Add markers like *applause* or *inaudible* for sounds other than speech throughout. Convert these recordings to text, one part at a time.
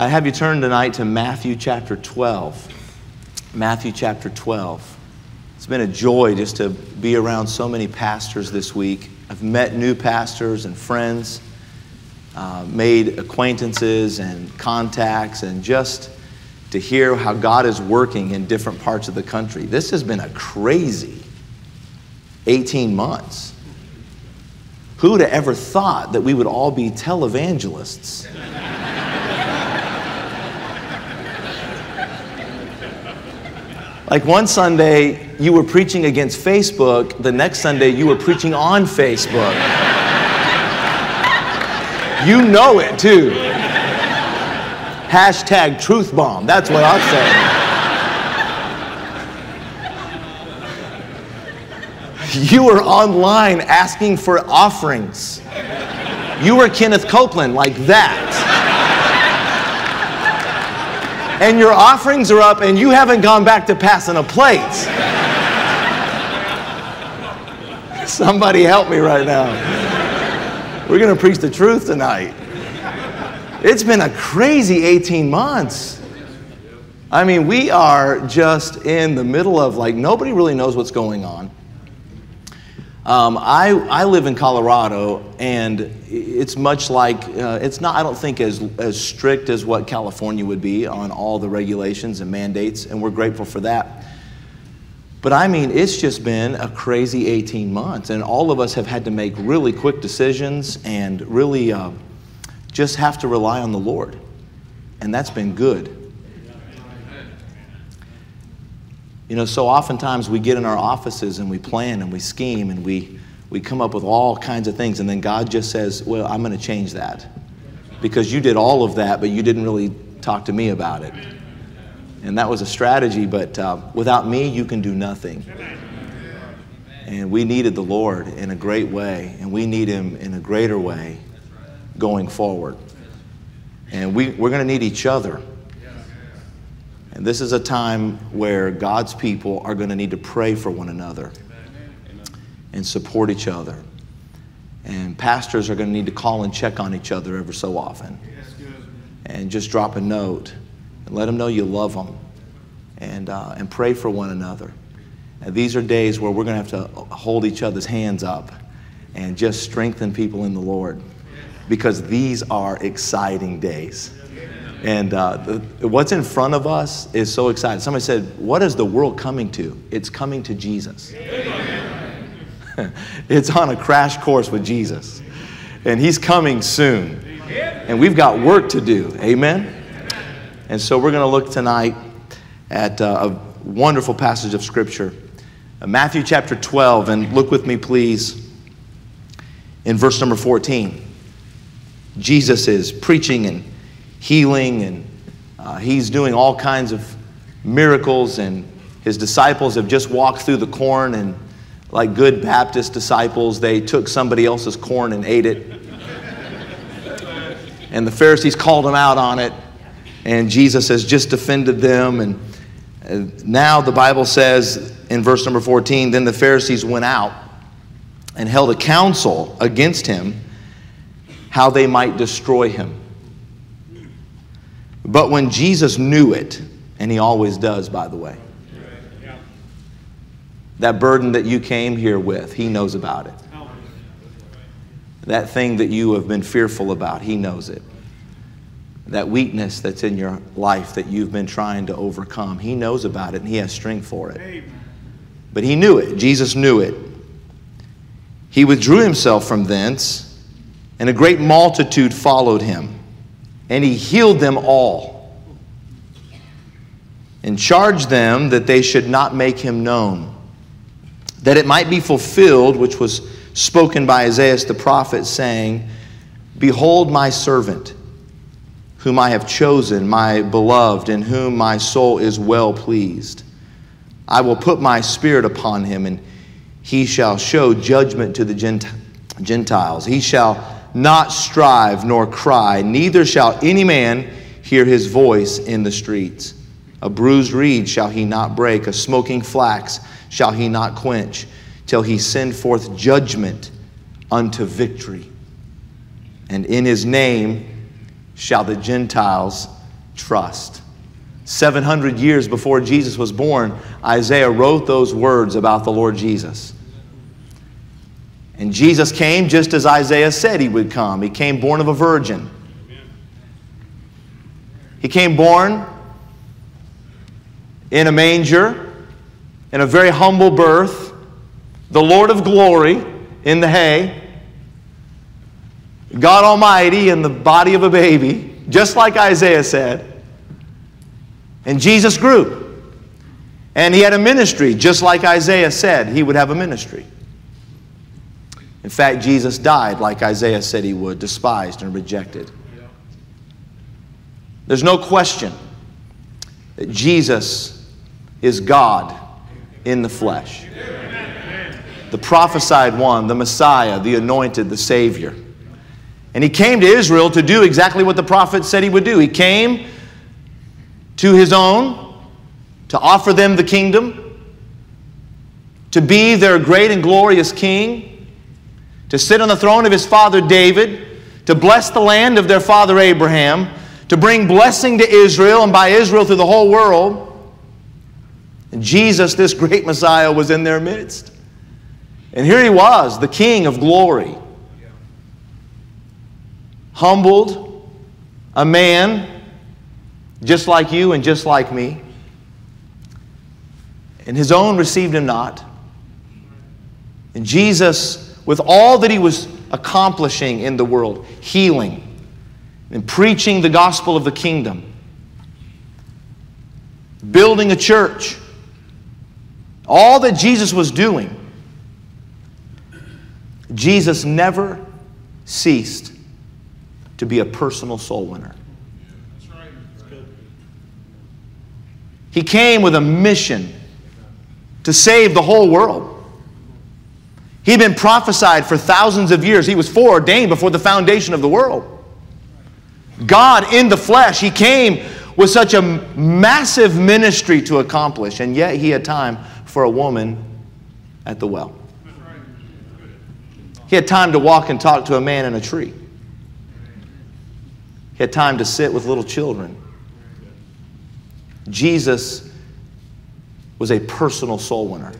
I have you turn tonight to Matthew chapter 12. Matthew chapter 12. It's been a joy just to be around so many pastors this week. I've met new pastors and friends, uh, made acquaintances and contacts, and just to hear how God is working in different parts of the country. This has been a crazy 18 months. Who would have ever thought that we would all be televangelists? Like one Sunday, you were preaching against Facebook, the next Sunday, you were preaching on Facebook. you know it too. Hashtag truth bomb. That's what I say. you were online asking for offerings. You were Kenneth Copeland like that. And your offerings are up, and you haven't gone back to passing a plate. Somebody help me right now. We're going to preach the truth tonight. It's been a crazy 18 months. I mean, we are just in the middle of like, nobody really knows what's going on. Um, I, I live in Colorado, and it's much like, uh, it's not, I don't think, as, as strict as what California would be on all the regulations and mandates, and we're grateful for that. But I mean, it's just been a crazy 18 months, and all of us have had to make really quick decisions and really uh, just have to rely on the Lord. And that's been good. You know, so oftentimes we get in our offices and we plan and we scheme and we, we come up with all kinds of things, and then God just says, Well, I'm going to change that. Because you did all of that, but you didn't really talk to me about it. And that was a strategy, but uh, without me, you can do nothing. And we needed the Lord in a great way, and we need Him in a greater way going forward. And we, we're going to need each other. And this is a time where God's people are going to need to pray for one another and support each other. And pastors are going to need to call and check on each other ever so often. And just drop a note and let them know you love them and, uh, and pray for one another. And these are days where we're going to have to hold each other's hands up and just strengthen people in the Lord because these are exciting days. And uh, the, what's in front of us is so exciting. Somebody said, What is the world coming to? It's coming to Jesus. *laughs* it's on a crash course with Jesus. And He's coming soon. And we've got work to do. Amen? And so we're going to look tonight at uh, a wonderful passage of Scripture, uh, Matthew chapter 12. And look with me, please, in verse number 14. Jesus is preaching and healing, and uh, he's doing all kinds of miracles, and his disciples have just walked through the corn, and like good Baptist disciples, they took somebody else's corn and ate it. and the Pharisees called him out on it and Jesus has just defended them. And now the Bible says in verse number 14 then the Pharisees went out and held a council against him how they might destroy him. But when Jesus knew it, and he always does, by the way, that burden that you came here with, he knows about it. That thing that you have been fearful about, he knows it that weakness that's in your life that you've been trying to overcome. He knows about it and He has strength for it. But He knew it. Jesus knew it. He withdrew Himself from thence, and a great multitude followed Him, and He healed them all, and charged them that they should not make Him known, that it might be fulfilled, which was spoken by Isaiah the prophet, saying, Behold, my servant whom I have chosen, my beloved, in whom my soul is well pleased. I will put my spirit upon him, and he shall show judgment to the Gentiles. He shall not strive nor cry, neither shall any man hear his voice in the streets. A bruised reed shall he not break, a smoking flax shall he not quench, till he send forth judgment unto victory. And in his name, shall the Gentiles trust. 700 years before Jesus was born, Isaiah wrote those words about the Lord Jesus. And Jesus came just as Isaiah said he would come. He came born of a virgin. He came born in a manger, in a very humble birth, the Lord of glory in the hay, God Almighty in the body of a baby, just like Isaiah said. And Jesus grew. And he had a ministry, just like Isaiah said he would have a ministry. In fact, Jesus died like Isaiah said he would, despised and rejected. There's no question that Jesus is God in the flesh. The prophesied one, the Messiah, the anointed, the Savior. And he came to Israel to do exactly what the prophet said he would do. He came to his own to offer them the kingdom, to be their great and glorious king to sit on the throne of his father David, to bless the land of their father Abraham, to bring blessing to Israel and by Israel through the whole world. And Jesus, this great Messiah, was in their midst. And here he was, the King of glory. Humbled, a man just like you and just like me. And his own received him not. And Jesus with all that he was accomplishing in the world healing and preaching the gospel of the kingdom, building a church, all that Jesus was doing, Jesus never ceased to be a personal soul winner. He came with a mission to save the whole world. He'd been prophesied for thousands of years. He was foreordained before the foundation of the world. God in the flesh, He came with such a massive ministry to accomplish, and yet He had time for a woman at the well. He had time to walk and talk to a man in a tree. He had time to sit with little children. Jesus was a personal soul winner.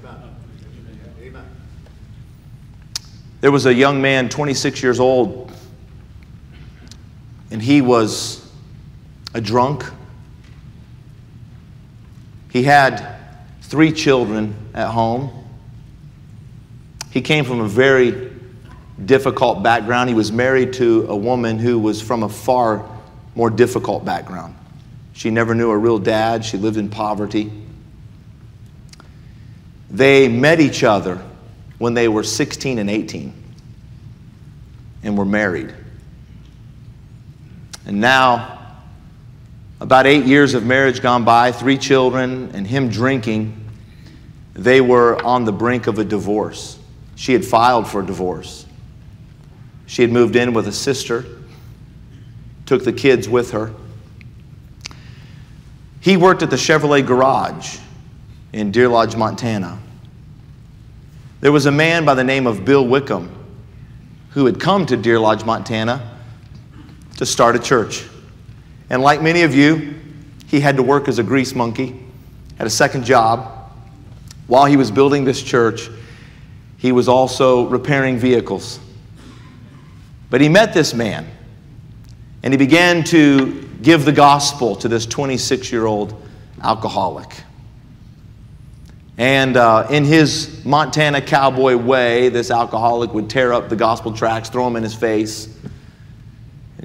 There was a young man, 26 years old, and he was a drunk. He had three children at home. He came from a very difficult background. He was married to a woman who was from a far more difficult background. She never knew a real dad, she lived in poverty. They met each other when they were 16 and 18 and were married. And now, about eight years of marriage gone by, three children, and him drinking, they were on the brink of a divorce. She had filed for divorce. She had moved in with a sister, took the kids with her. He worked at the Chevrolet garage in Deer Lodge, Montana. There was a man by the name of Bill Wickham who had come to Deer Lodge, Montana to start a church. And like many of you, he had to work as a grease monkey, had a second job. While he was building this church, he was also repairing vehicles. But he met this man, and he began to give the gospel to this 26 year old alcoholic. And uh, in his Montana cowboy way, this alcoholic would tear up the gospel tracts, throw them in his face,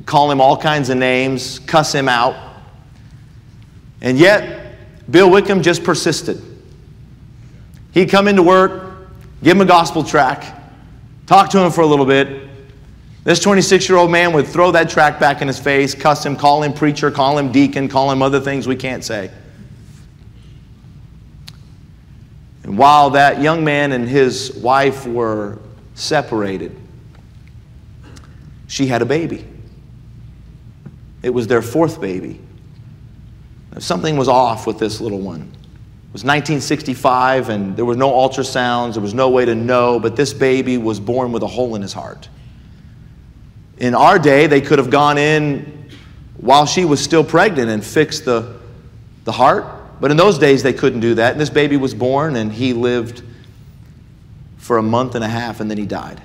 call him all kinds of names, cuss him out. And yet, Bill Wickham just persisted. He'd come into work, give him a gospel tract, talk to him for a little bit. This 26 year old man would throw that tract back in his face, cuss him, call him preacher, call him deacon, call him other things we can't say. And while that young man and his wife were separated, she had a baby. It was their fourth baby. Something was off with this little one. It was 1965 and there were no ultrasounds, there was no way to know, but this baby was born with a hole in his heart. In our day, they could have gone in while she was still pregnant and fixed the, the heart. But in those days, they couldn't do that. And this baby was born, and he lived for a month and a half, and then he died.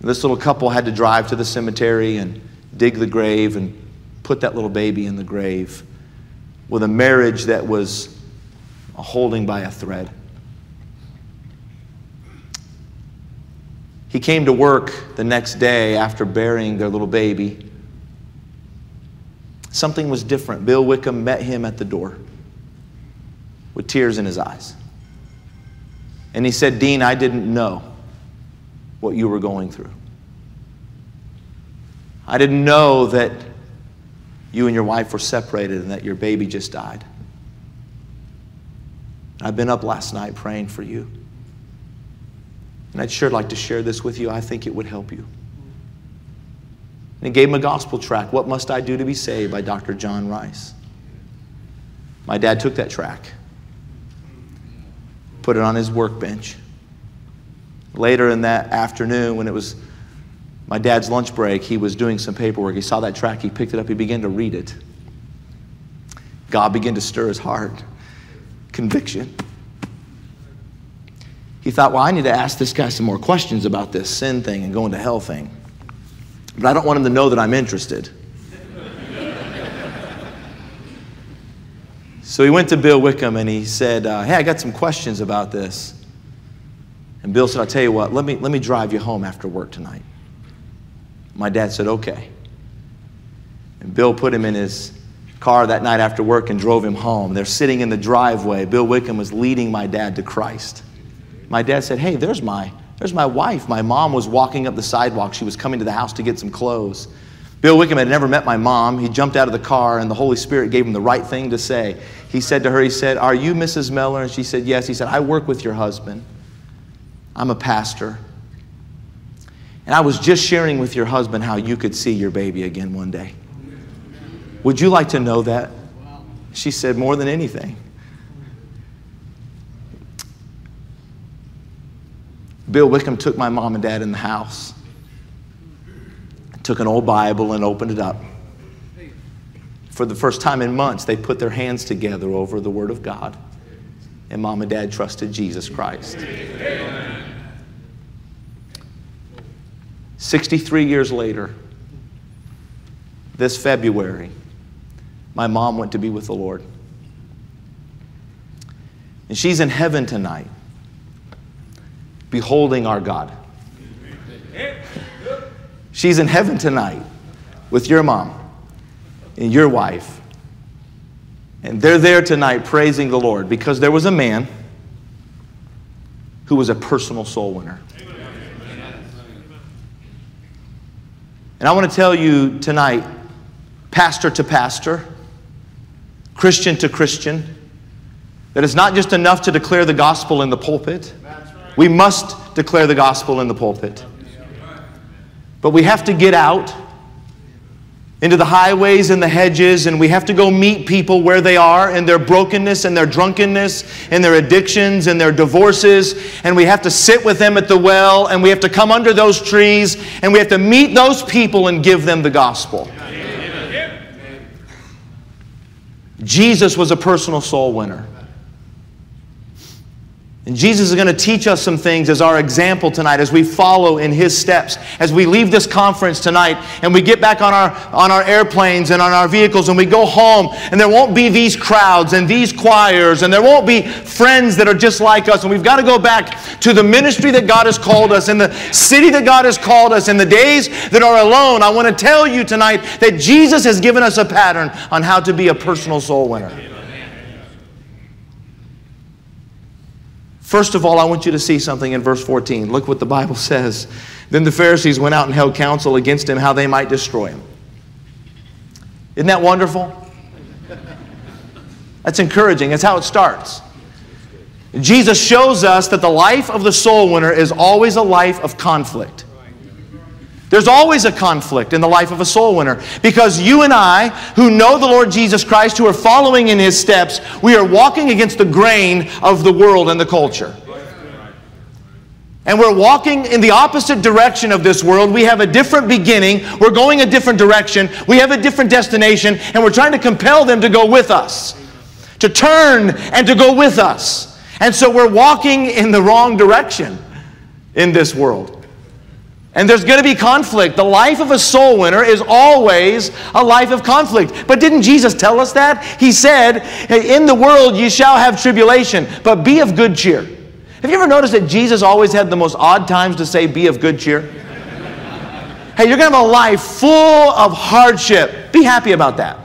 This little couple had to drive to the cemetery and dig the grave and put that little baby in the grave with a marriage that was holding by a thread. He came to work the next day after burying their little baby. Something was different. Bill Wickham met him at the door with tears in his eyes. And he said, Dean, I didn't know what you were going through. I didn't know that you and your wife were separated and that your baby just died. I've been up last night praying for you. And I'd sure like to share this with you. I think it would help you. And gave him a gospel track, What Must I Do to Be Saved by Dr. John Rice. My dad took that track, put it on his workbench. Later in that afternoon, when it was my dad's lunch break, he was doing some paperwork. He saw that track, he picked it up, he began to read it. God began to stir his heart. Conviction. He thought, well, I need to ask this guy some more questions about this sin thing and going to hell thing. But I don't want him to know that I'm interested. so he went to Bill Wickham and he said, uh, Hey, I got some questions about this. And Bill said, I'll tell you what, let me, let me drive you home after work tonight. My dad said, okay. And Bill put him in his car that night after work and drove him home. They're sitting in the driveway. Bill Wickham was leading my dad to Christ. My dad said, Hey, there's my, there's my wife. My mom was walking up the sidewalk. She was coming to the house to get some clothes. Bill Wickham had never met my mom. He jumped out of the car, and the Holy Spirit gave him the right thing to say. He said to her, He said, Are you Mrs. Miller? And she said, Yes. He said, I work with your husband. I'm a pastor. And I was just sharing with your husband how you could see your baby again one day. Would you like to know that? She said, More than anything. Bill Wickham took my mom and dad in the house, took an old Bible and opened it up. For the first time in months, they put their hands together over the Word of God, and mom and dad trusted Jesus Christ. Amen. 63 years later, this February, my mom went to be with the Lord. And she's in heaven tonight, beholding our God. She's in heaven tonight with your mom and your wife. And they're there tonight praising the Lord because there was a man who was a personal soul winner. And I want to tell you tonight, pastor to pastor, Christian to Christian, that it's not just enough to declare the gospel in the pulpit. We must declare the gospel in the pulpit. But we have to get out into the highways and the hedges, and we have to go meet people where they are in their brokenness and their drunkenness and their addictions and their divorces. And we have to sit with them at the well, and we have to come under those trees, and we have to meet those people and give them the gospel. Jesus was a personal soul winner. And Jesus is going to teach us some things as our example tonight as we follow in his steps. As we leave this conference tonight and we get back on our, on our airplanes and on our vehicles and we go home, and there won't be these crowds and these choirs and there won't be friends that are just like us. And we've got to go back to the ministry that God has called us and the city that God has called us and the days that are alone. I want to tell you tonight that Jesus has given us a pattern on how to be a personal soul winner. First of all, I want you to see something in verse 14. Look what the Bible *laughs* says. Then the Pharisees went out and held counsel against him how they might destroy him. Isn't that wonderful? That's encouraging. That's how it starts. Jesus shows us that the life of the soul winner is always a life of conflict. There's always a conflict in the life of a soul winner because you and I, who know the Lord Jesus Christ, who are following in his steps, we are walking against the grain of the world and the culture. And we're walking in the opposite direction of this world. We have a different beginning. We're going a different direction. We have a different destination. And we're trying to compel them to go with us, to turn and to go with us. And so we're walking in the wrong direction in this world. And there's going to be conflict. The life of a soul winner is always a life of conflict. But didn't Jesus tell us that? He said, In the world you shall have tribulation, but be of good cheer. Have you ever noticed that Jesus always had the most odd times to say, Be of good cheer? hey, you're going to have a life full of hardship. Be happy about that.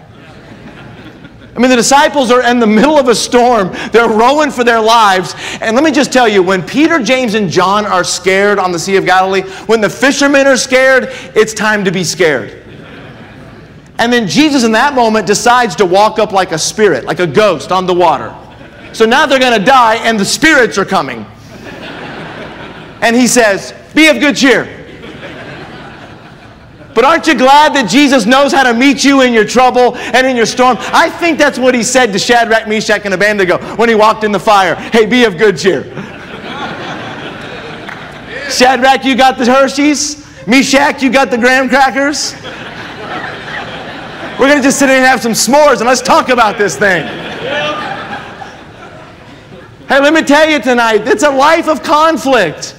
I mean, the disciples are in the middle of a storm. They're rowing for their lives. And let me just tell you when Peter, James, and John are scared on the Sea of Galilee, when the fishermen are scared, it's time to be scared. And then Jesus, in that moment, decides to walk up like a spirit, like a ghost on the water. So now they're going to die, and the spirits are coming. And he says, Be of good cheer. But aren't you glad that Jesus knows how to meet you in your trouble and in your storm? I think that's what he said to Shadrach, Meshach, and Abednego when he walked in the fire. Hey, be of good cheer. Shadrach, you got the Hershey's. Meshach, you got the graham crackers. We're going to just sit in and have some s'mores and let's talk about this thing. Hey, let me tell you tonight, it's a life of conflict.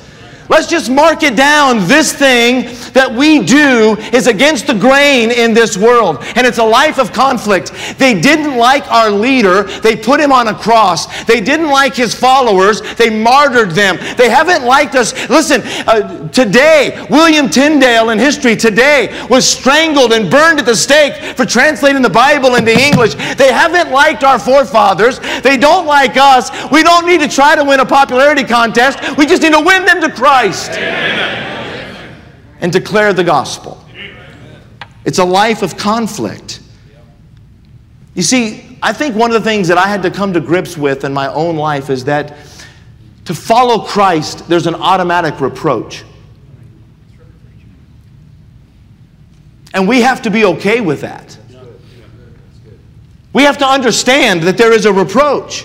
Let's just mark it down. This thing that we do is against the grain in this world, and it's a life of conflict. They didn't like our leader, they put him on a cross. They didn't like his followers, they martyred them. They haven't liked us. Listen, uh, today, William Tyndale in history today was strangled and burned at the stake for translating the Bible into English. They haven't liked our forefathers, they don't like us. We don't need to try to win a popularity contest, we just need to win them to Christ. Christ and declare the gospel. It's a life of conflict. You see, I think one of the things that I had to come to grips with in my own life is that to follow Christ, there's an automatic reproach. And we have to be okay with that. We have to understand that there is a reproach.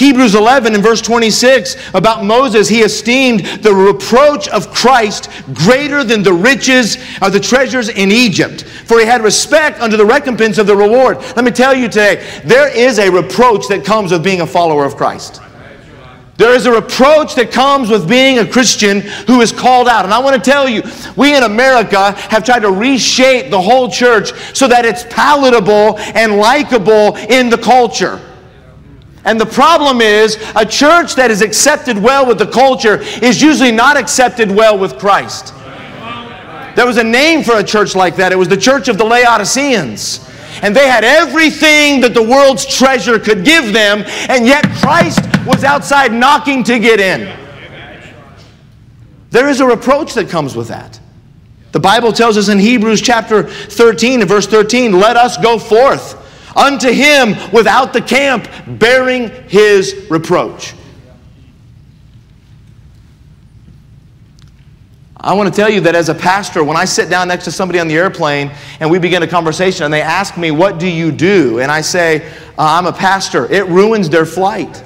Hebrews 11 and verse 26 about Moses, he esteemed the reproach of Christ greater than the riches of the treasures in Egypt, for he had respect unto the recompense of the reward. Let me tell you today, there is a reproach that comes with being a follower of Christ. There is a reproach that comes with being a Christian who is called out. And I want to tell you, we in America have tried to reshape the whole church so that it's palatable and likable in the culture. And the problem is, a church that is accepted well with the culture is usually not accepted well with Christ. There was a name for a church like that. It was the Church of the Laodiceans. And they had everything that the world's treasure could give them, and yet Christ was outside knocking to get in. There is a reproach that comes with that. The Bible tells us in Hebrews chapter 13 and verse 13, let us go forth unto him without the camp, bearing his reproach. I want to tell you that as a pastor, when I sit down next to somebody on the airplane and we begin a conversation and they ask me, What do you do? And I say, uh, I'm a pastor, it ruins their flight.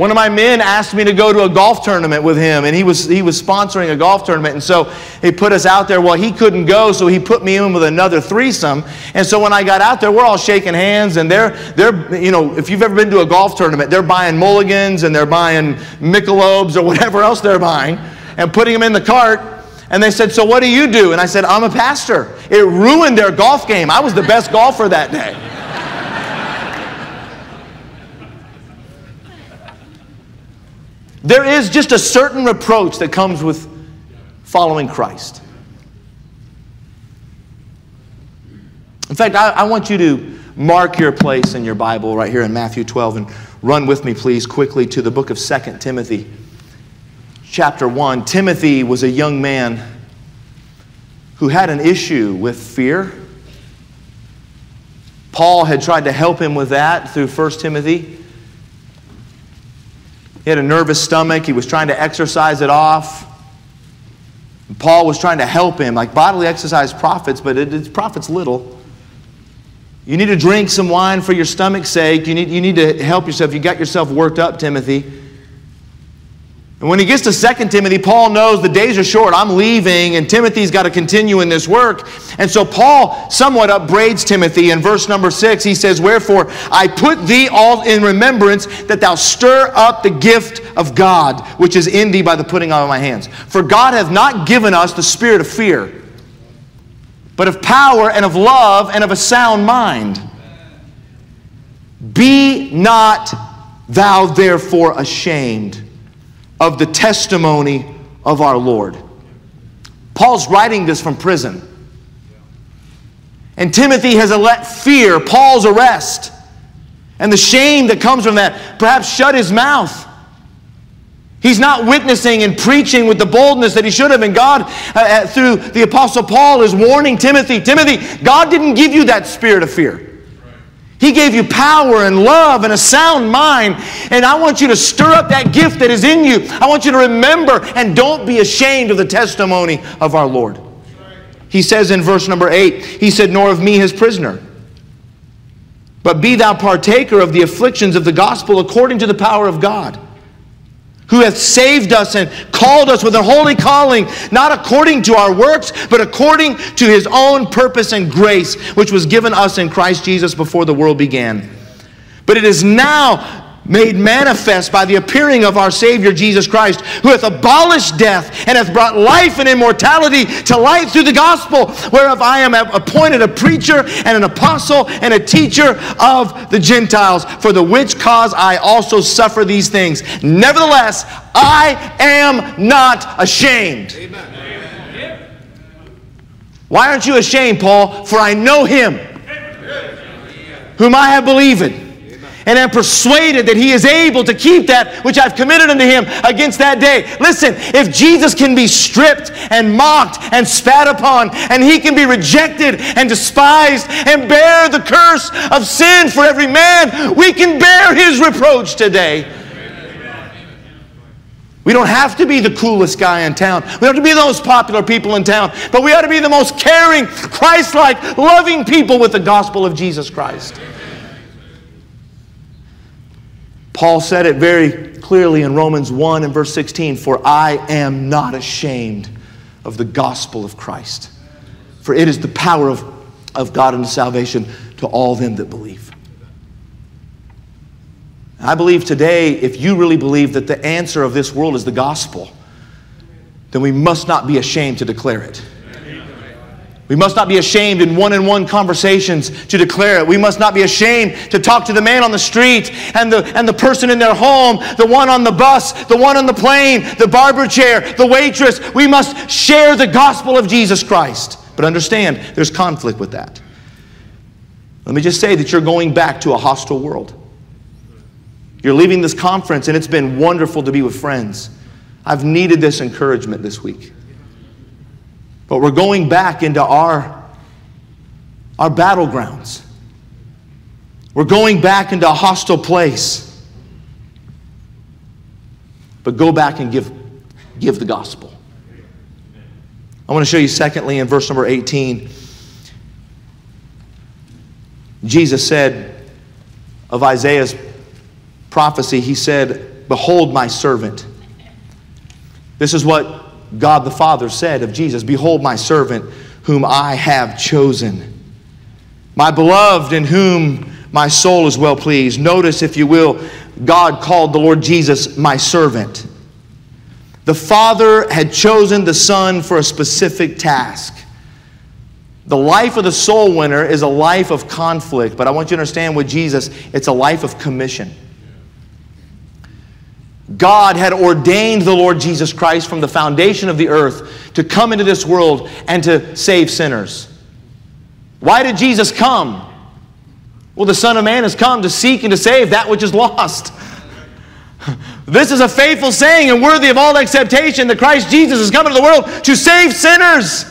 One of my men asked me to go to a golf tournament with him, and he was, he was sponsoring a golf tournament. And so he put us out there. Well, he couldn't go, so he put me in with another threesome. And so when I got out there, we're all shaking hands, and they're, they're you know, if you've ever been to a golf tournament, they're buying mulligans and they're buying Michelobs or whatever else they're buying and putting them in the cart. And they said, So what do you do? And I said, I'm a pastor. It ruined their golf game. I was the best golfer that day. There is just a certain reproach that comes with following Christ. In fact, I, I, want you to mark your place in your Bible right here in Matthew 12 and run with me, please, quickly to the book of 2 Timothy, chapter 1. Timothy was a young man who had an issue with fear. Paul had tried to help him with that through 1 Timothy. He had a nervous stomach. He was trying to exercise it off. Paul was trying to help him. Like bodily exercise profits, but it, it profits little. You need to drink some wine for your stomach's sake. You need, you need to help yourself. You got yourself worked up, Timothy. And when he gets to 2 Timothy, Paul knows the days are short. I'm leaving, and Timothy's got to continue in this work. And so Paul somewhat upbraids Timothy. In verse number 6, he says, Wherefore I put thee all in remembrance that thou stir up the gift of God, which is in thee by the putting on of my hands. For God hath not given us the spirit of fear, but of power and of love and of a sound mind. Be not thou therefore ashamed of the testimony of our Lord. Paul's writing this from prison. And Timothy has let fear, Paul's arrest, and the shame that comes from that perhaps shut his mouth. He's not witnessing and preaching with the boldness that he should have. And God, uh, uh through the Apostle Paul, is warning Timothy Timothy, God didn't give you that spirit of fear. He gave you power and love and a sound mind. And I want you to stir up that gift that is in you. I want you to remember and don't be ashamed of the testimony of our Lord. He says in verse number 8, He said, Nor of me his prisoner. But be thou partaker of the afflictions of the gospel according to the power of God who hath saved us and called us with a holy calling, not according to our works, but according to his own purpose and grace, which was given us in Christ Jesus before the world began. But it is now made manifest by the appearing of our Savior Jesus Christ, who hath abolished death and hath brought life and immortality to light through the gospel, whereof I am appointed a preacher and an apostle and a teacher of the Gentiles, for the which cause I also suffer these things. Nevertheless, I am not ashamed. Amen. Why aren't you ashamed, Paul? For I know him whom I have believed and am persuaded that he is able to keep that which I've committed unto him against that day. Listen, if Jesus can be stripped and mocked and spat upon, and he can be rejected and despised and bear the curse of sin for every man, we can bear his reproach today. We don't have to be the coolest guy in town. We don't have to be the most popular people in town, but we ought to be the most caring, Christ like, loving people with the gospel of Jesus Christ. Paul said it very clearly in Romans 1 and verse 16 For I am not ashamed of the gospel of Christ, for it is the power of, of God unto salvation to all them that believe. I believe today, if you really believe that the answer of this world is the gospel, then we must not be ashamed to declare it. We must not be ashamed in one on one conversations to declare it. We must not be ashamed to talk to the man on the street and the, and the person in their home, the one on the bus, the one on the plane, the barber chair, the waitress. We must share the gospel of Jesus Christ. But understand, there's conflict with that. Let me just say that you're going back to a hostile world. You're leaving this conference, and it's been wonderful to be with friends. I've needed this encouragement this week. But we're going back into our, our battlegrounds. We're going back into a hostile place. But go back and give, give the gospel. I want to show you, secondly, in verse number 18, Jesus said of Isaiah's prophecy, he said, Behold my servant. This is what God the Father said of Jesus, Behold my servant whom I have chosen. My beloved in whom my soul is well pleased. Notice, if you will, God called the Lord Jesus my servant. The Father had chosen the Son for a specific task. The life of the soul winner is a life of conflict, but I want you to understand with Jesus, it's a life of commission. God had ordained the Lord Jesus Christ from the foundation of the earth to come into this world and to save sinners. Why did Jesus come? Well, the Son of Man has come to seek and to save that which is lost. *laughs* This is a faithful saying and worthy of all acceptation that Christ Jesus has come into the world to save sinners.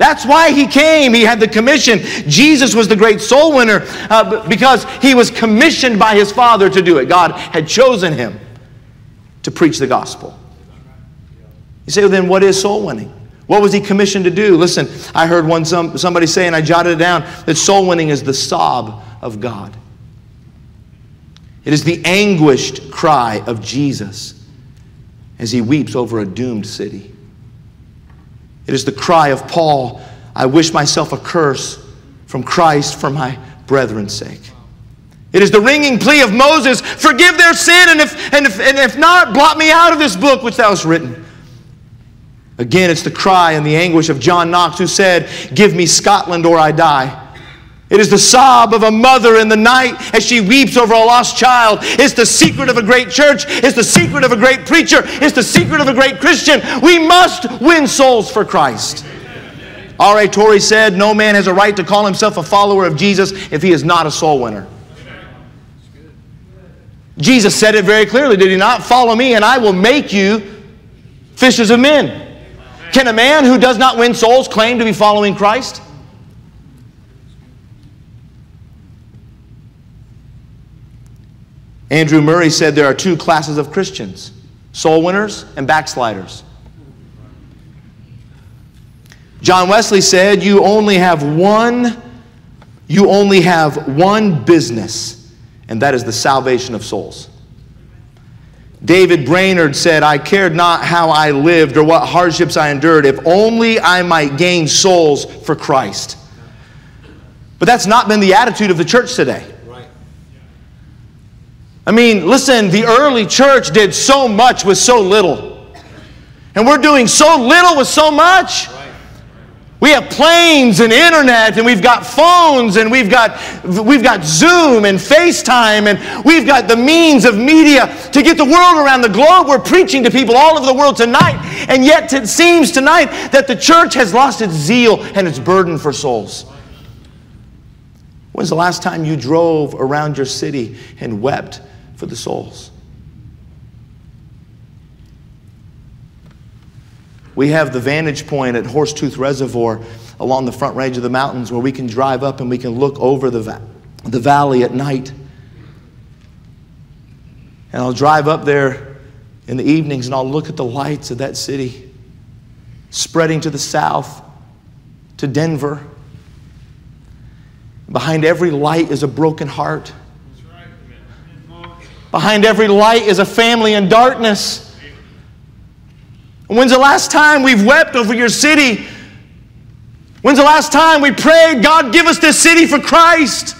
That's why he came. He had the commission. Jesus was the great soul winner uh, because he was commissioned by his Father to do it. God had chosen him to preach the gospel. You say, well, then what is soul winning? What was he commissioned to do? Listen, I heard one some, somebody say, and I jotted it down, that soul winning is the sob of God. It is the anguished cry of Jesus as he weeps over a doomed city. It is the cry of Paul I wish myself a curse from Christ for my brethren's sake. It is the ringing plea of Moses forgive their sin, and if, and, if, and if not, blot me out of this book which thou hast written. Again, it's the cry and the anguish of John Knox who said, Give me Scotland or I die. It is the sob of a mother in the night as she weeps over a lost child. It's the secret of a great church. It's the secret of a great preacher. It's the secret of a great Christian. We must win souls for Christ. R.A. Torrey said, No man has a right to call himself a follower of Jesus if he is not a soul winner. Jesus said it very clearly, did he not? Follow me, and I will make you fishers of men. Can a man who does not win souls claim to be following Christ? Andrew Murray said there are two classes of Christians soul winners and backsliders. John Wesley said, You only have one, you only have one business, and that is the salvation of souls. David Brainerd said, I cared not how I lived or what hardships I endured, if only I might gain souls for Christ. But that's not been the attitude of the church today. I mean, listen, the early church did so much with so little. And we're doing so little with so much. We have planes and internet and we've got phones and we've got, we've got Zoom and FaceTime and we've got the means of media to get the world around the globe. We're preaching to people all over the world tonight. And yet it seems tonight that the church has lost its zeal and its burden for souls. When's the last time you drove around your city and wept for the souls. We have the vantage point at Horsetooth Reservoir along the front range of the mountains where we can drive up and we can look over the, va- the valley at night. And I'll drive up there in the evenings and I'll look at the lights of that city spreading to the south, to Denver. Behind every light is a broken heart. Behind every light is a family in darkness. When's the last time we've wept over your city? When's the last time we prayed, God, give us this city for Christ?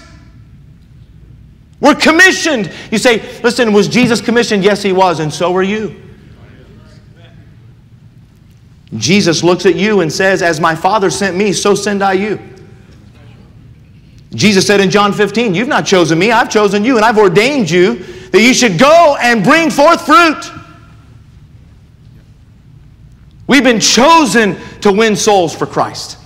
We're commissioned. You say, listen, was Jesus commissioned? Yes, he was, and so were you. Jesus looks at you and says, As my Father sent me, so send I you. Jesus said in John 15, You've not chosen me, I've chosen you, and I've ordained you that you should go and bring forth fruit. We've been chosen to win souls for Christ.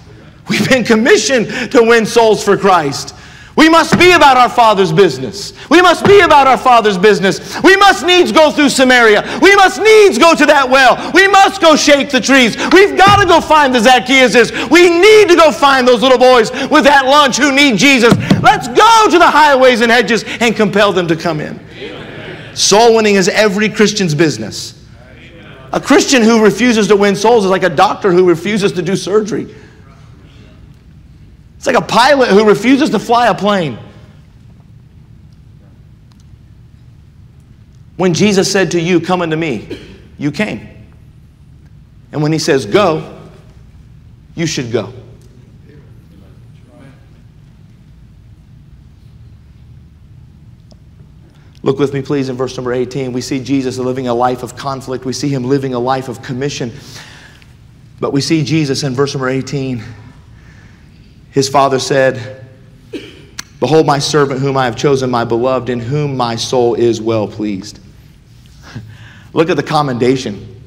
We've been commissioned to win souls for Christ. We must be about our Father's business. We must be about our Father's business. We must needs go through Samaria. We must needs go to that well. We must go shake the trees. We've got to go find the Zacchaeuses. We need to go find those little boys with that lunch who need Jesus. Let's go to the highways and hedges and compel them to come in. Soul winning is every Christian's business. A Christian who refuses to win souls is like a doctor who refuses to do surgery. It's like a pilot who refuses to fly a plane. When Jesus said to you, Come unto me, you came. And when he says, Go, you should go. Look with me, please, in verse number 18. We see Jesus living a life of conflict. We see him living a life of commission. But we see Jesus in verse number 18 his father said, Behold, my servant whom I have chosen, my beloved, in whom my soul is well pleased. *laughs* Look at the commendation.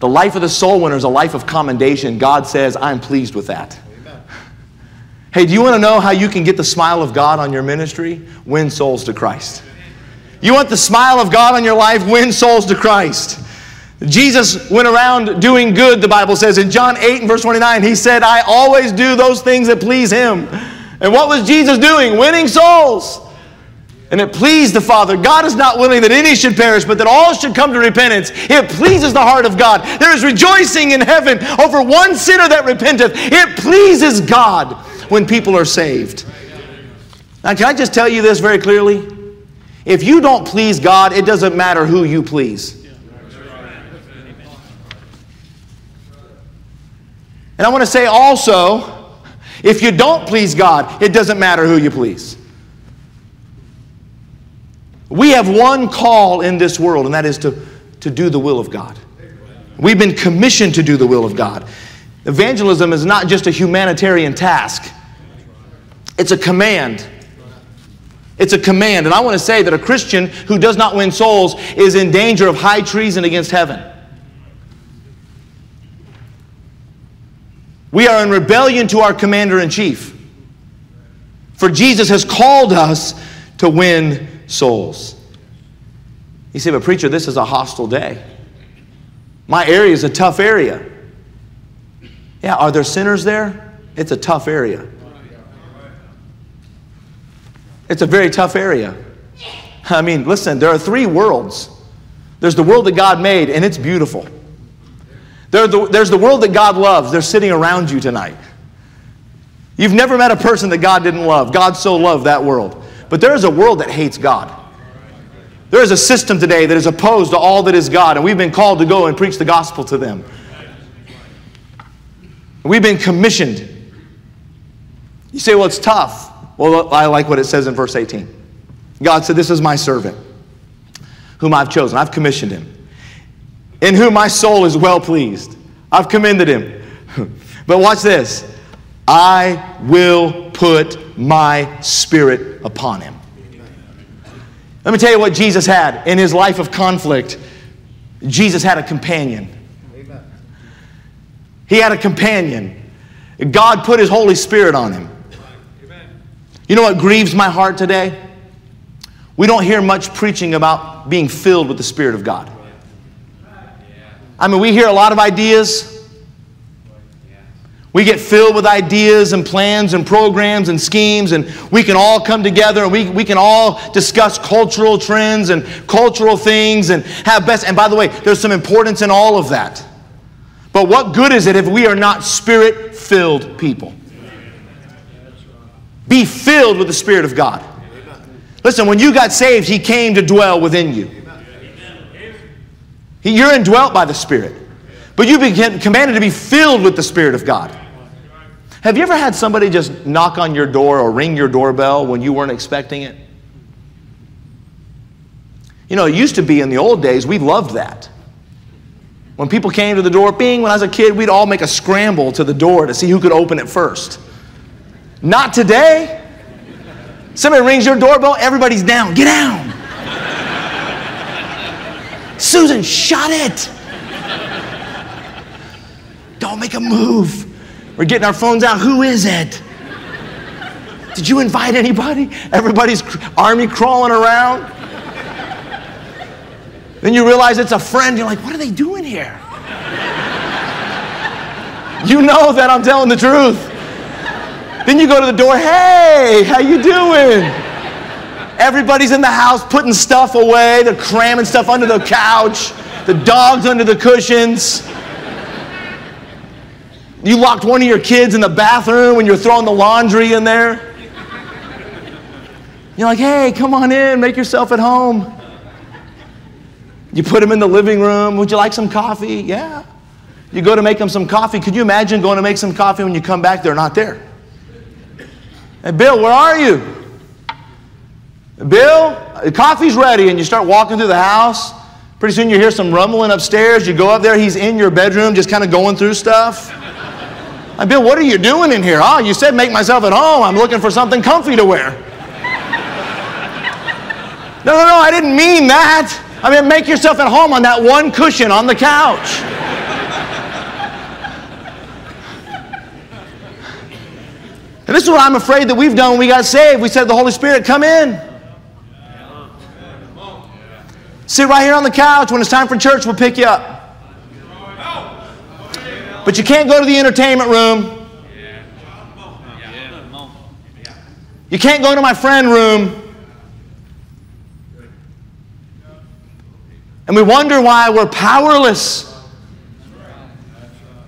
The life of the soul winner is a life of commendation. God says, I'm pleased with that. Amen. Hey, do you want to know how you can get the smile of God on your ministry? Win souls to Christ. You want the smile of God on your life? Win souls to Christ. Jesus went around doing good, the Bible says. In John 8 and verse 29, he said, I always do those things that please him. And what was Jesus doing? Winning souls. And it pleased the Father. God is not willing that any should perish, but that all should come to repentance. It pleases the heart of God. There is rejoicing in heaven over one sinner that repenteth. It pleases God when people are saved. Now, can I just tell you this very clearly? If you don't please God, it doesn't matter who you please. And I want to say also, if you don't please God, it doesn't matter who you please. We have one call in this world, and that is to, to do the will of God. We've been commissioned to do the will of God. Evangelism is not just a humanitarian task, it's a command. It's a command. And I want to say that a Christian who does not win souls is in danger of high treason against heaven. We are in rebellion to our commander in chief. For Jesus has called us to win souls. You say, but preacher, this is a hostile day. My area is a tough area. Yeah, are there sinners there? It's a tough area. It's a very tough area. I mean, listen, there are three worlds there's the world that God made, and it's beautiful. there's the world that God loves, they're sitting around you tonight. You've never met a person that God didn't love. God so loved that world. But there is a world that hates God. There is a system today that is opposed to all that is God, and we've been called to go and preach the gospel to them. We've been commissioned. You say, well, it's tough. Well, I like what it says in verse 18. God said, This is my servant, whom I've chosen. I've commissioned him, in whom my soul is well pleased. I've commended him. *laughs* but watch this I will put my spirit upon him. Let me tell you what Jesus had in his life of conflict. Jesus had a companion. He had a companion. God put his Holy Spirit on him. You know what grieves my heart today? We don't hear much preaching about being filled with the Spirit of God. I mean, we hear a lot of ideas. We get filled with ideas and plans and programs and schemes, and we can all come together and we, we can all discuss cultural trends and cultural things and have best. And by the way, there's some importance in all of that. But what good is it if we are not spirit filled people? Be filled with the Spirit of God. Listen, when you got saved, He came to dwell within you. You're indwelt by the Spirit. But you've been commanded to be filled with the Spirit of God. Have you ever had somebody just knock on your door or ring your doorbell when you weren't expecting it? You know, it used to be in the old days, we loved that. When people came to the door, bing, when I was a kid, we'd all make a scramble to the door to see who could open it first. Not today. Somebody rings your doorbell, everybody's down. Get down. Susan, shut it. Don't make a move. We're getting our phones out. Who is it? Did you invite anybody? Everybody's army crawling around. Then you realize it's a friend. You're like, what are they doing here? you know that I'm telling the truth. Then you go to the door, hey, how you doing? Everybody's in the house putting stuff away. They're cramming stuff under the couch. The dog's under the cushions. You locked one of your kids in the bathroom when you're throwing the laundry in there. You're like, hey, come on in, make yourself at home. You put them in the living room. Would you like some coffee? Yeah. You go to make them some coffee. Could you imagine going to make some coffee when you come back, they're not there? Hey, Bill, where are you? Bill, coffee's ready, and you start walking through the house. Pretty soon you hear some rumbling upstairs. You go up there, he's in your bedroom, just kind of going through stuff. Hey, Bill, what are you doing in here? Oh, you said make myself at home. I'm looking for something comfy to wear. No, no, no, I didn't mean that. I mean, make yourself at home on that one cushion on the couch. And this is what I'm afraid that we've done when we got saved. We said, The Holy Spirit, come in. Sit right here on the couch. When it's time for church, we'll pick you up. But you can't go to the entertainment room. You can't go to my friend room. And we wonder why we're powerless.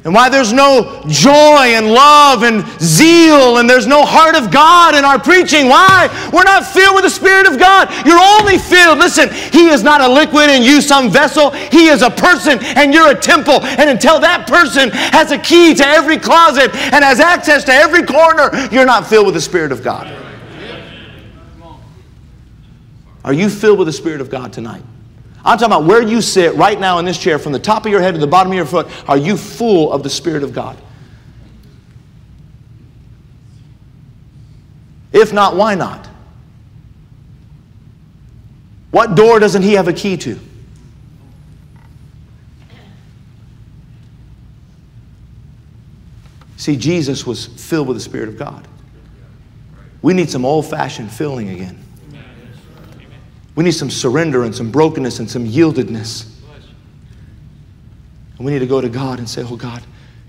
And why there's no joy and love and zeal and there's no heart of God in our preaching. Why? We're not filled with the Spirit of God. You're only filled. Listen, He is not a liquid and you some vessel. He is a person and you're a temple. And until that person has a key to every closet and has access to every corner, you're not filled with the Spirit of God. Are you filled with the Spirit of God tonight? I'm talking about where you sit right now in this chair, from the top of your head to the bottom of your foot. Are you full of the Spirit of God? If not, why not? What door doesn't he have a key to? See, Jesus was filled with the Spirit of God. We need some old fashioned filling again. We need some surrender and some brokenness and some yieldedness. And we need to go to God and say, Oh God,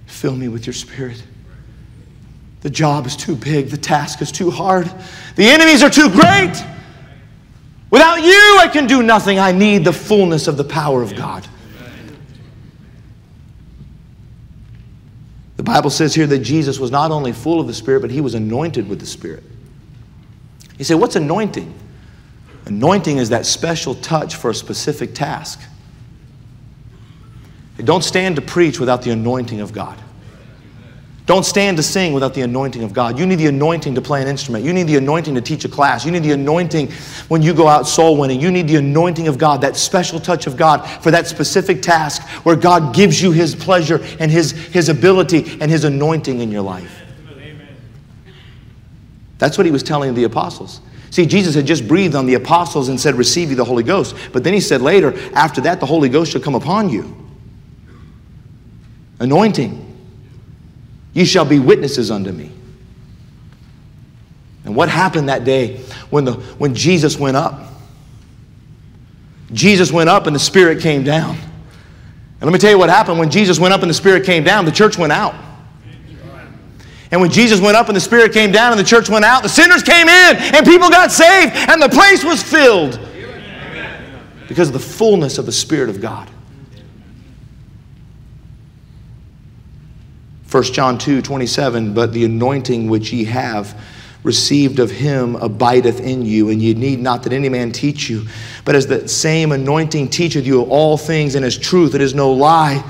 fill me with your spirit. The job is too big, the task is too hard, the enemies are too great. Without you, I can do nothing. I need the fullness of the power of God. The Bible says here that Jesus was not only full of the Spirit, but he was anointed with the Spirit. You say, What's anointing? Anointing is that special touch for a specific task. Don't stand to preach without the anointing of God. Don't stand to sing without the anointing of God. You need the anointing to play an instrument. You need the anointing to teach a class. You need the anointing when you go out soul winning. You need the anointing of God, that special touch of God for that specific task where God gives you His pleasure and His, his ability and His anointing in your life. That's what He was telling the apostles. See, Jesus had just breathed on the apostles and said, Receive you the Holy Ghost. But then he said later, After that, the Holy Ghost shall come upon you. Anointing. You shall be witnesses unto me. And what happened that day when, the, when Jesus went up? Jesus went up and the Spirit came down. And let me tell you what happened when Jesus went up and the Spirit came down, the church went out. And when Jesus went up and the Spirit came down and the church went out, the sinners came in and people got saved and the place was filled because of the fullness of the Spirit of God. 1 John 2 27, but the anointing which ye have received of him abideth in you, and ye need not that any man teach you. But as the same anointing teacheth you of all things, and as truth, it is no lie.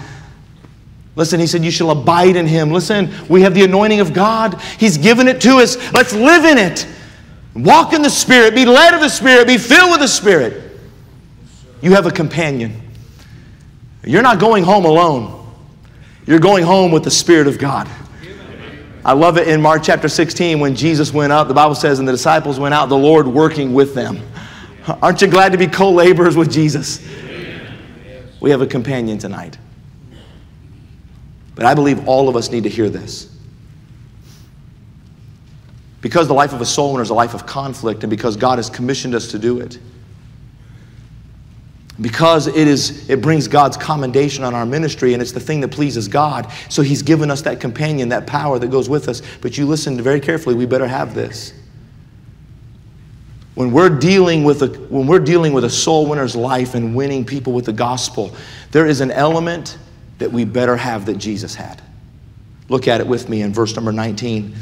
Listen, he said, You shall abide in him. Listen, we have the anointing of God. He's given it to us. Let's live in it. Walk in the Spirit. Be led of the Spirit. Be filled with the Spirit. You have a companion. You're not going home alone, you're going home with the Spirit of God. I love it in Mark chapter 16 when Jesus went up. The Bible says, and the disciples went out, the Lord working with them. Aren't you glad to be co laborers with Jesus? We have a companion tonight. But I believe all of us need to hear this. Because the life of a soul winner is a life of conflict, and because God has commissioned us to do it. Because it, is, it brings God's commendation on our ministry, and it's the thing that pleases God. So He's given us that companion, that power that goes with us. But you listen very carefully, we better have this. When we're dealing with a, when we're dealing with a soul winner's life and winning people with the gospel, there is an element that we better have that Jesus had. Look at it with me in verse number 19.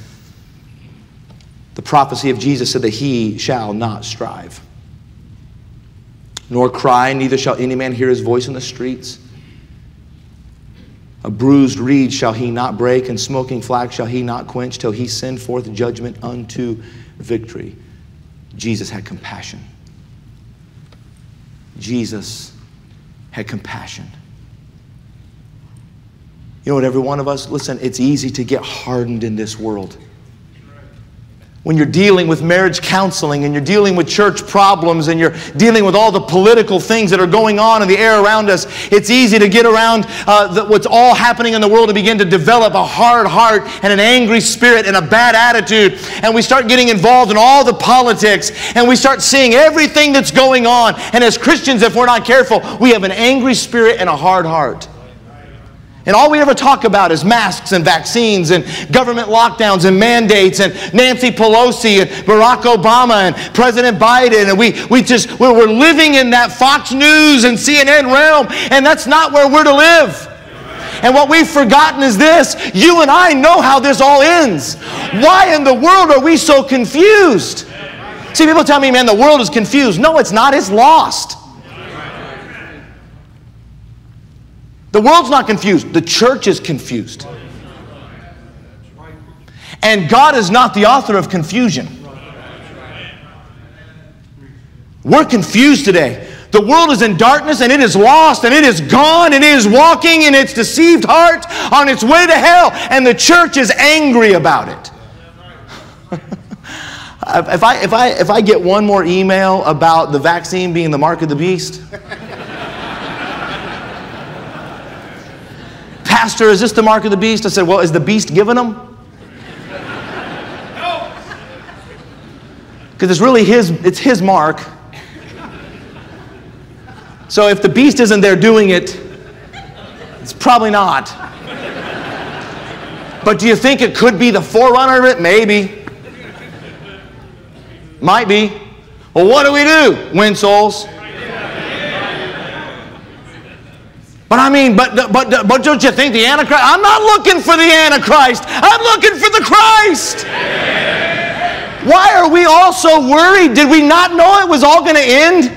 The prophecy of Jesus said that he shall not strive, nor cry, neither shall any man hear his voice in the streets. A bruised reed shall he not break, and smoking flax shall he not quench, till he send forth judgment unto victory. Jesus had compassion. Jesus had compassion. You know what, every one of us, listen, it's easy to get hardened in this world. When you're dealing with marriage counseling and you're dealing with church problems and you're dealing with all the political things that are going on in the air around us, it's easy to get around uh, the, what's all happening in the world and begin to develop a hard heart and an angry spirit and a bad attitude. And we start getting involved in all the politics and we start seeing everything that's going on. And as Christians, if we're not careful, we have an angry spirit and a hard heart. And all we ever talk about is masks and vaccines and government lockdowns and mandates and Nancy Pelosi and Barack Obama and President Biden. And we, we just, we're, we're living in that Fox News and CNN realm, and that's not where we're to live. And what we've forgotten is this you and I know how this all ends. Why in the world are we so confused? See, people tell me, man, the world is confused. No, it's not, it's lost. The world's not confused, the church is confused. And God is not the author of confusion. We're confused today. The world is in darkness and it is lost and it is gone and it is walking in its deceived heart on its way to hell, and the church is angry about it. *laughs* if, I, if, I, if I get one more email about the vaccine being the mark of the beast, Pastor, is this the mark of the beast? I said, Well, is the beast giving them? Because it's really his, it's his mark. So if the beast isn't there doing it, it's probably not. But do you think it could be the forerunner of it? Maybe. Might be. Well, what do we do? Win souls. But I mean, but, but, but don't you think the Antichrist? I'm not looking for the Antichrist. I'm looking for the Christ. Why are we all so worried? Did we not know it was all going to end?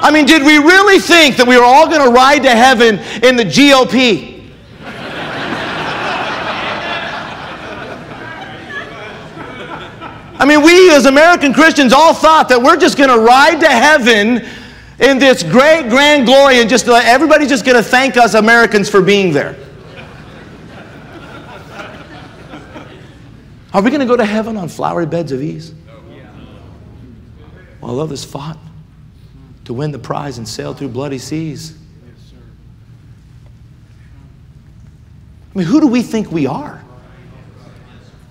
I mean, did we really think that we were all going to ride to heaven in the GOP? I mean, we as American Christians all thought that we're just going to ride to heaven in this great grand glory and just uh, everybody's just going to thank us Americans for being there. Are we going to go to heaven on flowery beds of ease? While others fought to win the prize and sail through bloody seas. I mean, who do we think we are?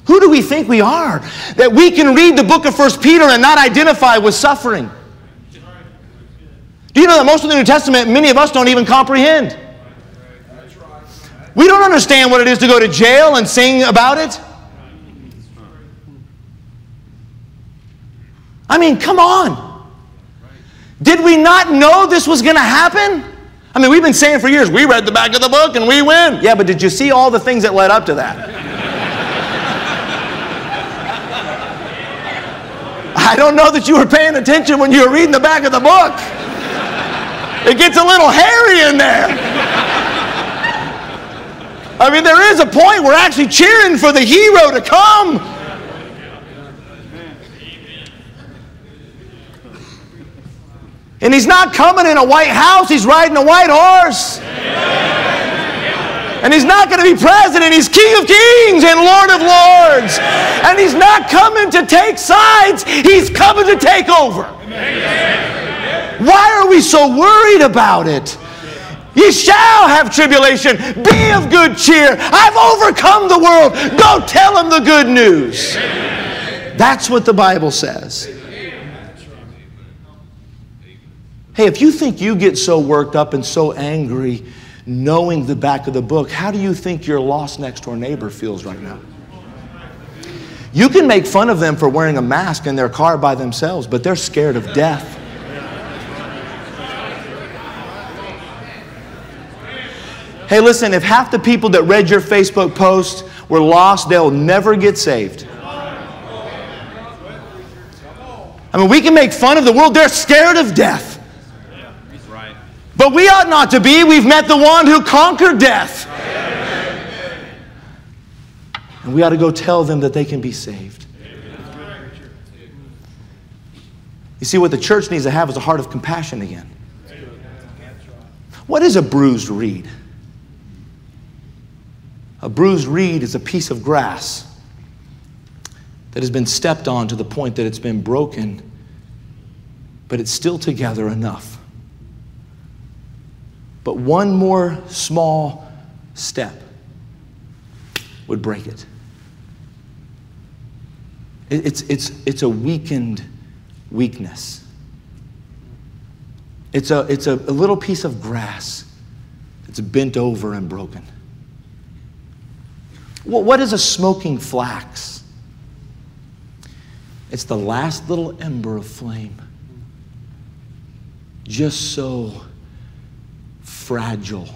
Who do we think we are? That we can read the book of First Peter and not identify with suffering. Do you know that most of the New Testament, many of us don't even comprehend? We don't understand what it is to go to jail and sing about it. I mean, come on. Did we not know this was going to happen? I mean, we've been saying for years, we read the back of the book and we win. Yeah, but did you see all the things that led up to that? *laughs* I don't know that you were paying attention when you were reading the back of the book. It gets a little hairy in there. I mean, there is a point we're actually cheering for the hero to come. And he's not coming in a white house, he's riding a white horse. And he's not going to be president, he's King of Kings and Lord of Lords. And he's not coming to take sides, he's coming to take over. Why are we so worried about it? Ye shall have tribulation. Be of good cheer. I've overcome the world. Go tell them the good news. That's what the Bible says. Hey, if you think you get so worked up and so angry knowing the back of the book, how do you think your lost next door neighbor feels right now? You can make fun of them for wearing a mask in their car by themselves, but they're scared of death. Hey, listen, if half the people that read your Facebook post were lost, they'll never get saved. I mean, we can make fun of the world, they're scared of death. But we ought not to be. We've met the one who conquered death. And we ought to go tell them that they can be saved. You see, what the church needs to have is a heart of compassion again. What is a bruised reed? A bruised reed is a piece of grass that has been stepped on to the point that it's been broken, but it's still together enough. But one more small step would break it. It's, it's, it's a weakened weakness. It's, a, it's a, a little piece of grass that's bent over and broken. What is a smoking flax? It's the last little ember of flame. Just so fragile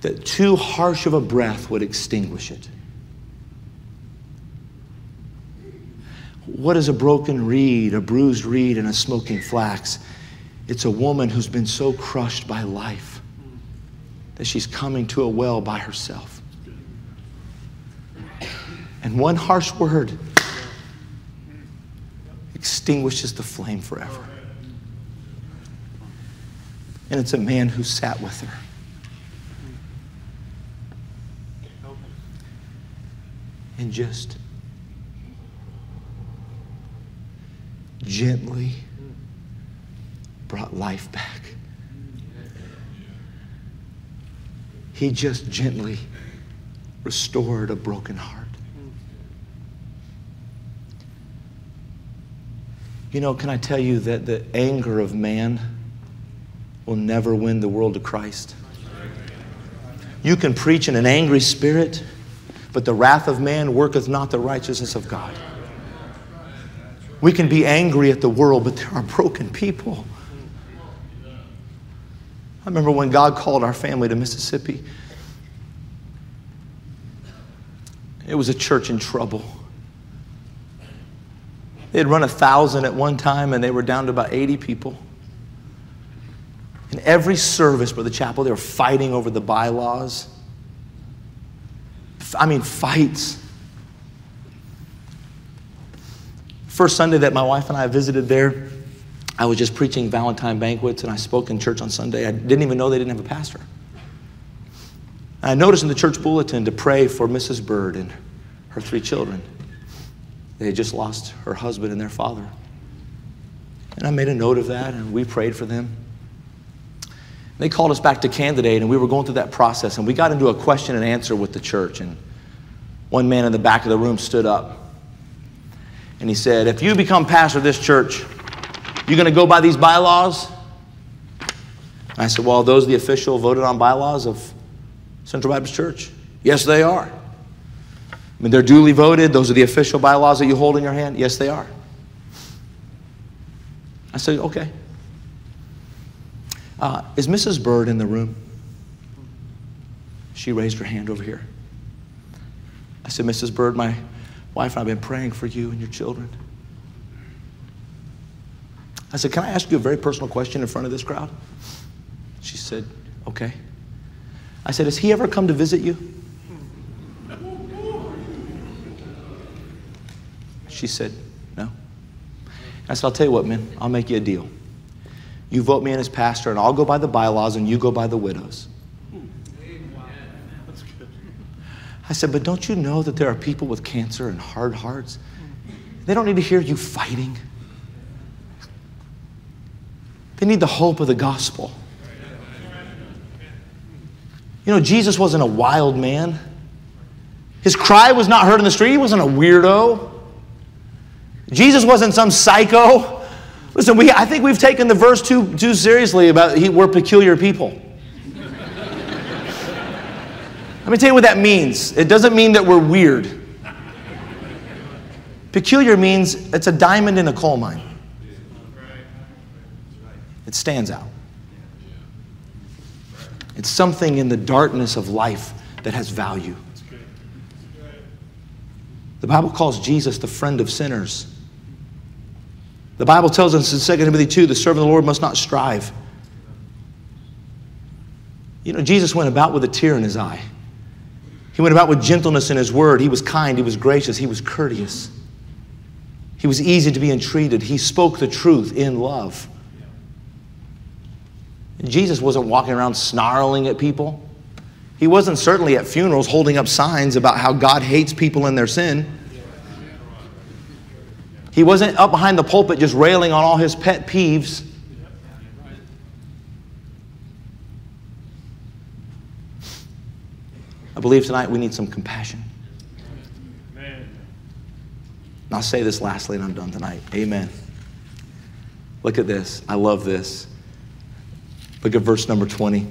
that too harsh of a breath would extinguish it. What is a broken reed, a bruised reed, and a smoking flax? It's a woman who's been so crushed by life that she's coming to a well by herself. And one harsh word extinguishes the flame forever. And it's a man who sat with her. And just gently brought life back. He just gently restored a broken heart. You know, can I tell you that the anger of man will never win the world to Christ? You can preach in an angry spirit, but the wrath of man worketh not the righteousness of God. We can be angry at the world, but there are broken people. I remember when God called our family to Mississippi, it was a church in trouble. They had run a thousand at one time and they were down to about 80 people. In every service for the chapel, they were fighting over the bylaws. I mean, fights. First Sunday that my wife and I visited there, I was just preaching Valentine banquets and I spoke in church on Sunday. I didn't even know they didn't have a pastor. I noticed in the church bulletin to pray for Mrs. Bird and her three children. They had just lost her husband and their father. And I made a note of that, and we prayed for them. They called us back to candidate, and we were going through that process, and we got into a question and answer with the church. And one man in the back of the room stood up, and he said, If you become pastor of this church, you're going to go by these bylaws? I said, Well, those the official voted on bylaws of Central Baptist Church? Yes, they are. I mean, they're duly voted. Those are the official bylaws that you hold in your hand? Yes, they are. I said, okay. Uh, is Mrs. Bird in the room? She raised her hand over here. I said, Mrs. Bird, my wife and I have been praying for you and your children. I said, Can I ask you a very personal question in front of this crowd? She said, Okay. I said, Has he ever come to visit you? She said, No. I said, I'll tell you what, man, I'll make you a deal. You vote me in as pastor, and I'll go by the bylaws, and you go by the widows. I said, But don't you know that there are people with cancer and hard hearts? They don't need to hear you fighting. They need the hope of the gospel. You know, Jesus wasn't a wild man. His cry was not heard in the street. He wasn't a weirdo. Jesus wasn't some psycho. Listen, we, I think we've taken the verse too, too seriously about he, we're peculiar people. Let me tell you what that means. It doesn't mean that we're weird. Peculiar means it's a diamond in a coal mine. It stands out. It's something in the darkness of life that has value. The Bible calls Jesus the friend of sinners. The Bible tells us in 2 Timothy 2 the servant of the Lord must not strive. You know, Jesus went about with a tear in his eye. He went about with gentleness in his word. He was kind, he was gracious, he was courteous. He was easy to be entreated. He spoke the truth in love. Jesus wasn't walking around snarling at people. He wasn't certainly at funerals holding up signs about how God hates people in their sin. He wasn't up behind the pulpit just railing on all his pet peeves. I believe tonight we need some compassion. And I'll say this lastly and I'm done tonight. Amen. Look at this. I love this. Look at verse number 20.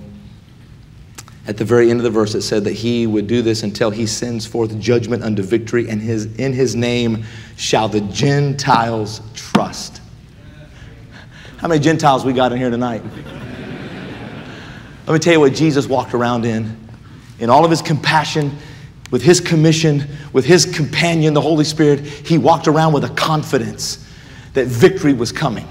At the very end of the verse, it said that he would do this until he sends forth judgment unto victory, and his, in his name shall the Gentiles trust. How many Gentiles we got in here tonight? Let me tell you what Jesus walked around in. in all of his compassion, with his commission, with his companion, the Holy Spirit, he walked around with a confidence that victory was coming.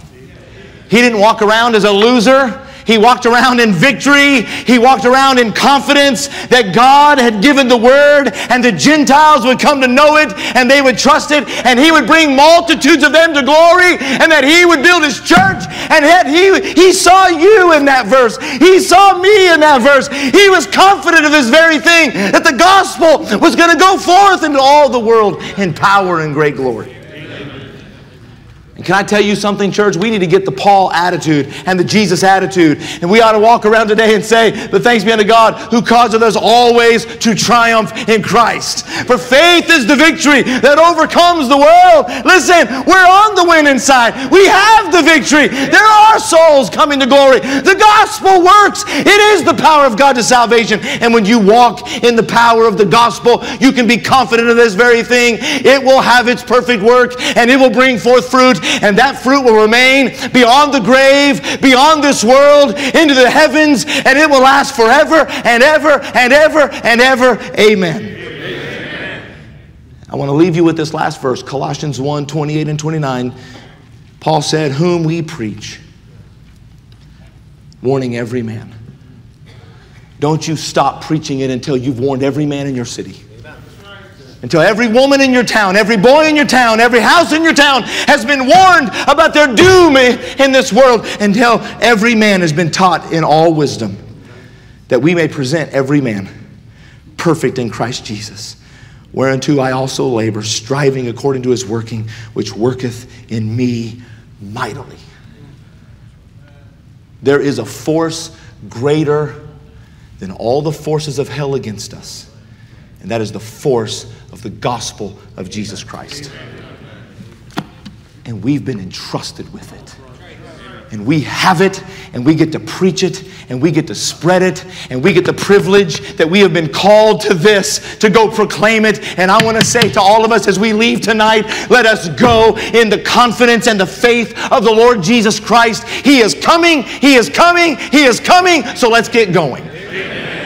He didn't walk around as a loser. He walked around in victory. He walked around in confidence that God had given the word and the Gentiles would come to know it and they would trust it and he would bring multitudes of them to glory and that he would build his church and that he, he saw you in that verse. He saw me in that verse. He was confident of this very thing that the gospel was going to go forth into all the world in power and great glory. And can I tell you something, church? We need to get the Paul attitude and the Jesus attitude. And we ought to walk around today and say, The thanks be unto God who causes us always to triumph in Christ. For faith is the victory that overcomes the world. Listen, we're on the winning side. We have the victory. There are souls coming to glory. The gospel works. It is the power of God to salvation. And when you walk in the power of the gospel, you can be confident of this very thing. It will have its perfect work and it will bring forth fruit and that fruit will remain beyond the grave, beyond this world, into the heavens, and it will last forever and ever and ever and ever. Amen. Amen. I want to leave you with this last verse, Colossians 1 28 and 29. Paul said, Whom we preach, warning every man. Don't you stop preaching it until you've warned every man in your city. Until every woman in your town, every boy in your town, every house in your town has been warned about their doom in this world, until every man has been taught in all wisdom, that we may present every man perfect in Christ Jesus. Whereunto I also labor, striving according to his working, which worketh in me mightily. There is a force greater than all the forces of hell against us, and that is the force of the gospel of Jesus Christ. And we've been entrusted with it. And we have it, and we get to preach it, and we get to spread it, and we get the privilege that we have been called to this to go proclaim it. And I want to say to all of us as we leave tonight, let us go in the confidence and the faith of the Lord Jesus Christ. He is coming, He is coming, He is coming, so let's get going. Amen.